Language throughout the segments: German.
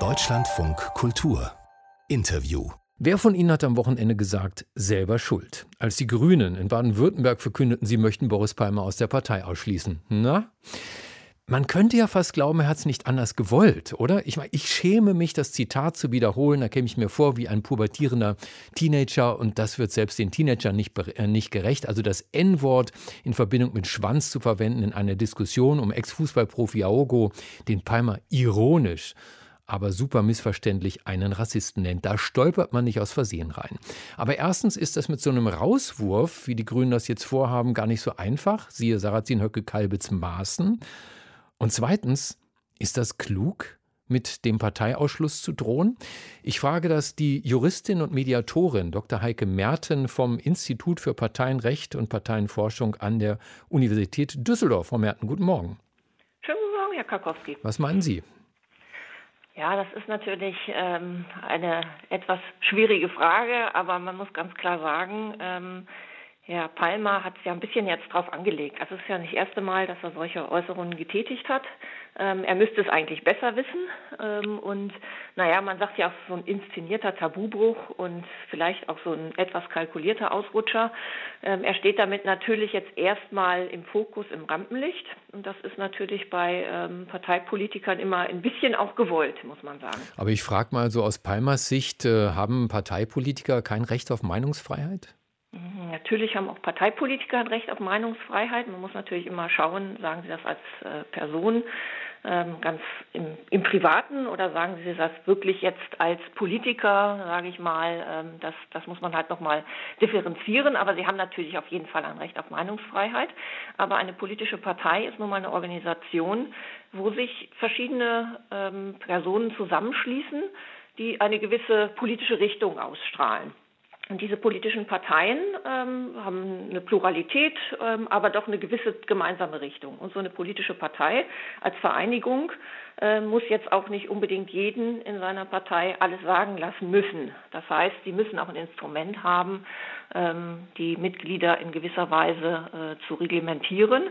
Deutschlandfunk Kultur Interview Wer von Ihnen hat am Wochenende gesagt, selber schuld? Als die Grünen in Baden-Württemberg verkündeten, sie möchten Boris Palmer aus der Partei ausschließen. Na? Man könnte ja fast glauben, er hat es nicht anders gewollt, oder? Ich meine, ich schäme mich, das Zitat zu wiederholen. Da käme ich mir vor wie ein pubertierender Teenager und das wird selbst den Teenagern nicht, äh, nicht gerecht. Also das N-Wort in Verbindung mit Schwanz zu verwenden in einer Diskussion um Ex-Fußballprofi Aogo, den Palmer ironisch aber super missverständlich einen Rassisten nennt. Da stolpert man nicht aus Versehen rein. Aber erstens ist das mit so einem Rauswurf, wie die Grünen das jetzt vorhaben, gar nicht so einfach. Siehe Sarrazin Höcke Kalbitz Maßen. Und zweitens, ist das klug? mit dem Parteiausschluss zu drohen? Ich frage das die Juristin und Mediatorin Dr. Heike Merten vom Institut für Parteienrecht und Parteienforschung an der Universität Düsseldorf. Frau Merten, guten Morgen. Schönen guten Morgen, Herr Karkowski. Was meinen Sie? Ja, das ist natürlich ähm, eine etwas schwierige Frage, aber man muss ganz klar sagen, ähm, Herr Palmer hat es ja ein bisschen jetzt drauf angelegt. Also es ist ja nicht das erste Mal, dass er solche Äußerungen getätigt hat. Ähm, er müsste es eigentlich besser wissen. Ähm, und naja, man sagt ja auch so ein inszenierter Tabubruch und vielleicht auch so ein etwas kalkulierter Ausrutscher. Ähm, er steht damit natürlich jetzt erstmal im Fokus, im Rampenlicht. Und das ist natürlich bei ähm, Parteipolitikern immer ein bisschen auch gewollt, muss man sagen. Aber ich frage mal so aus Palmers Sicht, äh, haben Parteipolitiker kein Recht auf Meinungsfreiheit? Natürlich haben auch Parteipolitiker ein Recht auf Meinungsfreiheit. Man muss natürlich immer schauen, sagen Sie das als äh, Person ähm, ganz im, im, Privaten oder sagen Sie das wirklich jetzt als Politiker, sage ich mal, ähm, das, das muss man halt nochmal differenzieren. Aber Sie haben natürlich auf jeden Fall ein Recht auf Meinungsfreiheit. Aber eine politische Partei ist nun mal eine Organisation, wo sich verschiedene ähm, Personen zusammenschließen, die eine gewisse politische Richtung ausstrahlen. Und diese politischen Parteien ähm, haben eine Pluralität, ähm, aber doch eine gewisse gemeinsame Richtung. Und so eine politische Partei als Vereinigung äh, muss jetzt auch nicht unbedingt jeden in seiner Partei alles sagen lassen müssen. Das heißt, sie müssen auch ein Instrument haben, die Mitglieder in gewisser Weise äh, zu reglementieren.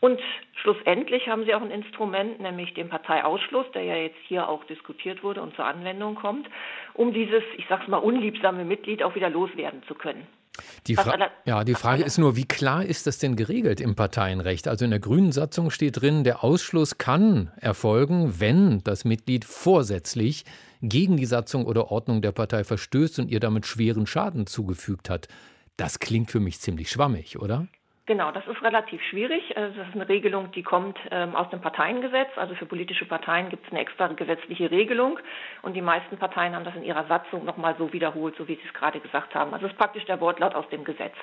Und schlussendlich haben sie auch ein Instrument, nämlich den Parteiausschluss, der ja jetzt hier auch diskutiert wurde und zur Anwendung kommt, um dieses, ich sag's mal, unliebsame Mitglied auch wieder loswerden zu können. Die, ja, die Frage ist nur, wie klar ist das denn geregelt im Parteienrecht? Also in der Grünen Satzung steht drin, der Ausschluss kann erfolgen, wenn das Mitglied vorsätzlich gegen die Satzung oder Ordnung der Partei verstößt und ihr damit schweren Schaden zugefügt hat. Das klingt für mich ziemlich schwammig, oder? Genau, das ist relativ schwierig. Also das ist eine Regelung, die kommt ähm, aus dem Parteiengesetz. Also für politische Parteien gibt es eine extra gesetzliche Regelung. Und die meisten Parteien haben das in ihrer Satzung nochmal so wiederholt, so wie Sie es gerade gesagt haben. Also es ist praktisch der Wortlaut aus dem Gesetz.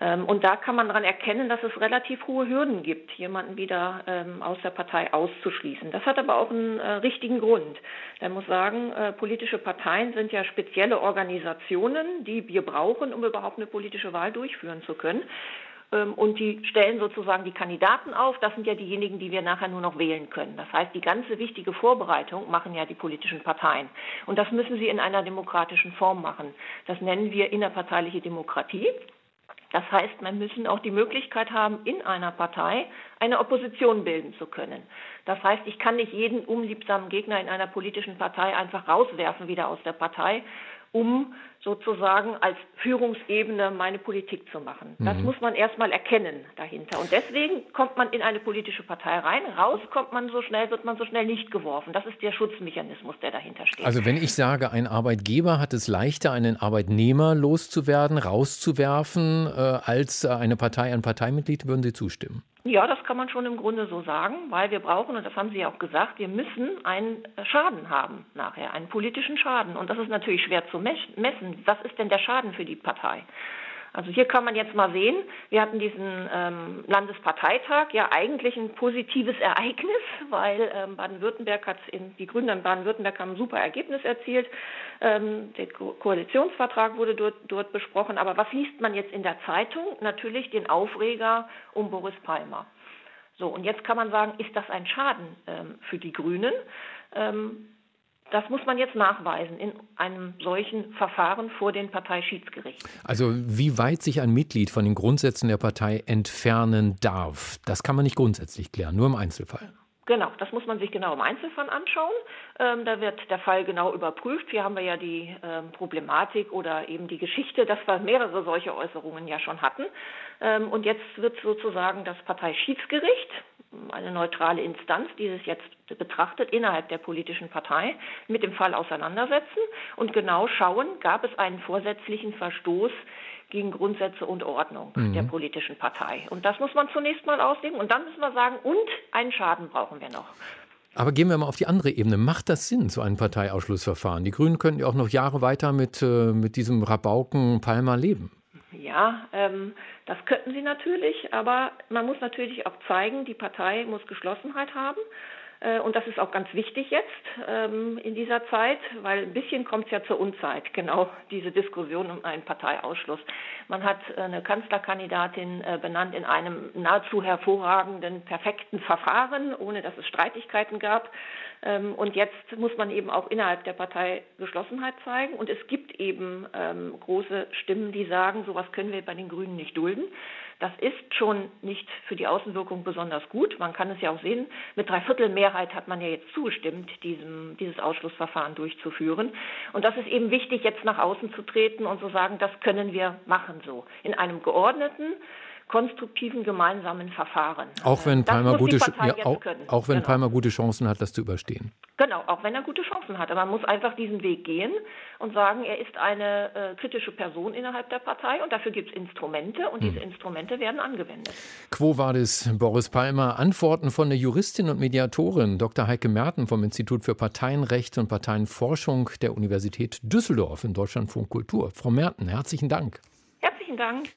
Ähm, und da kann man daran erkennen, dass es relativ hohe Hürden gibt, jemanden wieder ähm, aus der Partei auszuschließen. Das hat aber auch einen äh, richtigen Grund. Man muss sagen, äh, politische Parteien sind ja spezielle Organisationen, die wir brauchen, um überhaupt eine politische Wahl durchführen zu können. Ähm, und die stellen sozusagen die Kandidaten auf. Das sind ja diejenigen, die wir nachher nur noch wählen können. Das heißt, die ganze wichtige Vorbereitung machen ja die politischen Parteien. Und das müssen sie in einer demokratischen Form machen. Das nennen wir innerparteiliche Demokratie. Das heißt, man müssen auch die Möglichkeit haben, in einer Partei eine Opposition bilden zu können. Das heißt, ich kann nicht jeden unliebsamen Gegner in einer politischen Partei einfach rauswerfen wieder aus der Partei, um sozusagen als Führungsebene meine Politik zu machen. Das mhm. muss man erstmal erkennen dahinter. Und deswegen kommt man in eine politische Partei rein, raus kommt man so schnell, wird man so schnell nicht geworfen. Das ist der Schutzmechanismus, der dahinter steht. Also wenn ich sage, ein Arbeitgeber hat es leichter, einen Arbeitnehmer loszuwerden, rauszuwerfen, äh, als eine Partei ein Parteimitglied, würden Sie zustimmen? Ja, das kann man schon im Grunde so sagen, weil wir brauchen, und das haben Sie ja auch gesagt, wir müssen einen Schaden haben nachher, einen politischen Schaden. Und das ist natürlich schwer zu messen. Was ist denn der Schaden für die Partei? Also hier kann man jetzt mal sehen, wir hatten diesen ähm, Landesparteitag, ja eigentlich ein positives Ereignis, weil ähm, Baden-Württemberg hat in, die Grünen in Baden-Württemberg haben ein super Ergebnis erzielt. Ähm, der Ko Koalitionsvertrag wurde dort, dort besprochen. Aber was liest man jetzt in der Zeitung? Natürlich den Aufreger um Boris Palmer. So, und jetzt kann man sagen, ist das ein Schaden ähm, für die Grünen? Ähm, das muss man jetzt nachweisen in einem solchen Verfahren vor den Parteischiedsgerichten. Also wie weit sich ein Mitglied von den Grundsätzen der Partei entfernen darf, das kann man nicht grundsätzlich klären, nur im Einzelfall. Genau, das muss man sich genau im Einzelfall anschauen. Ähm, da wird der Fall genau überprüft. Hier haben wir ja die ähm, Problematik oder eben die Geschichte, dass wir mehrere solche Äußerungen ja schon hatten. Ähm, und jetzt wird sozusagen das Parteischiedsgericht, eine neutrale Instanz, die es jetzt betrachtet innerhalb der politischen Partei, mit dem Fall auseinandersetzen und genau schauen, gab es einen vorsätzlichen Verstoß gegen Grundsätze und Ordnung mhm. der politischen Partei. Und das muss man zunächst mal auslegen. Und dann müssen wir sagen, und einen Schaden brauchen wir noch. Aber gehen wir mal auf die andere Ebene. Macht das Sinn, so ein Parteiausschlussverfahren? Die Grünen können ja auch noch Jahre weiter mit, äh, mit diesem Rabauken Palmer leben. Ja, ähm, das könnten sie natürlich, aber man muss natürlich auch zeigen, die Partei muss Geschlossenheit haben. Äh, und das ist auch ganz wichtig jetzt ähm, in dieser Zeit, weil ein bisschen kommt es ja zur Unzeit, genau diese Diskussion um einen Parteiausschluss. Man hat eine Kanzlerkandidatin äh, benannt in einem nahezu hervorragenden, perfekten Verfahren, ohne dass es Streitigkeiten gab. Ähm, und jetzt muss man eben auch innerhalb der Partei Geschlossenheit zeigen. Und es gibt eben ähm, große Stimmen, die sagen, sowas können wir bei den Grünen nicht dulden. Das ist schon nicht für die Außenwirkung besonders gut. Man kann es ja auch sehen, mit Dreiviertelmehrheit hat man ja jetzt zugestimmt, diesem, dieses Ausschlussverfahren durchzuführen. Und das ist eben wichtig, jetzt nach außen zu treten und zu sagen, das können wir machen so. In einem geordneten, konstruktiven gemeinsamen Verfahren. Auch wenn Palmer, gute, ja, auch, auch, wenn genau. Palmer gute Chancen hat, das zu überstehen. Genau, auch wenn er gute Chancen hat. Aber man muss einfach diesen Weg gehen und sagen, er ist eine äh, kritische Person innerhalb der Partei und dafür gibt es Instrumente und hm. diese Instrumente werden angewendet. Quo vadis, Boris Palmer? Antworten von der Juristin und Mediatorin Dr. Heike Merten vom Institut für Parteienrecht und Parteienforschung der Universität Düsseldorf in Deutschlandfunk Kultur. Frau Merten, herzlichen Dank. Herzlichen Dank.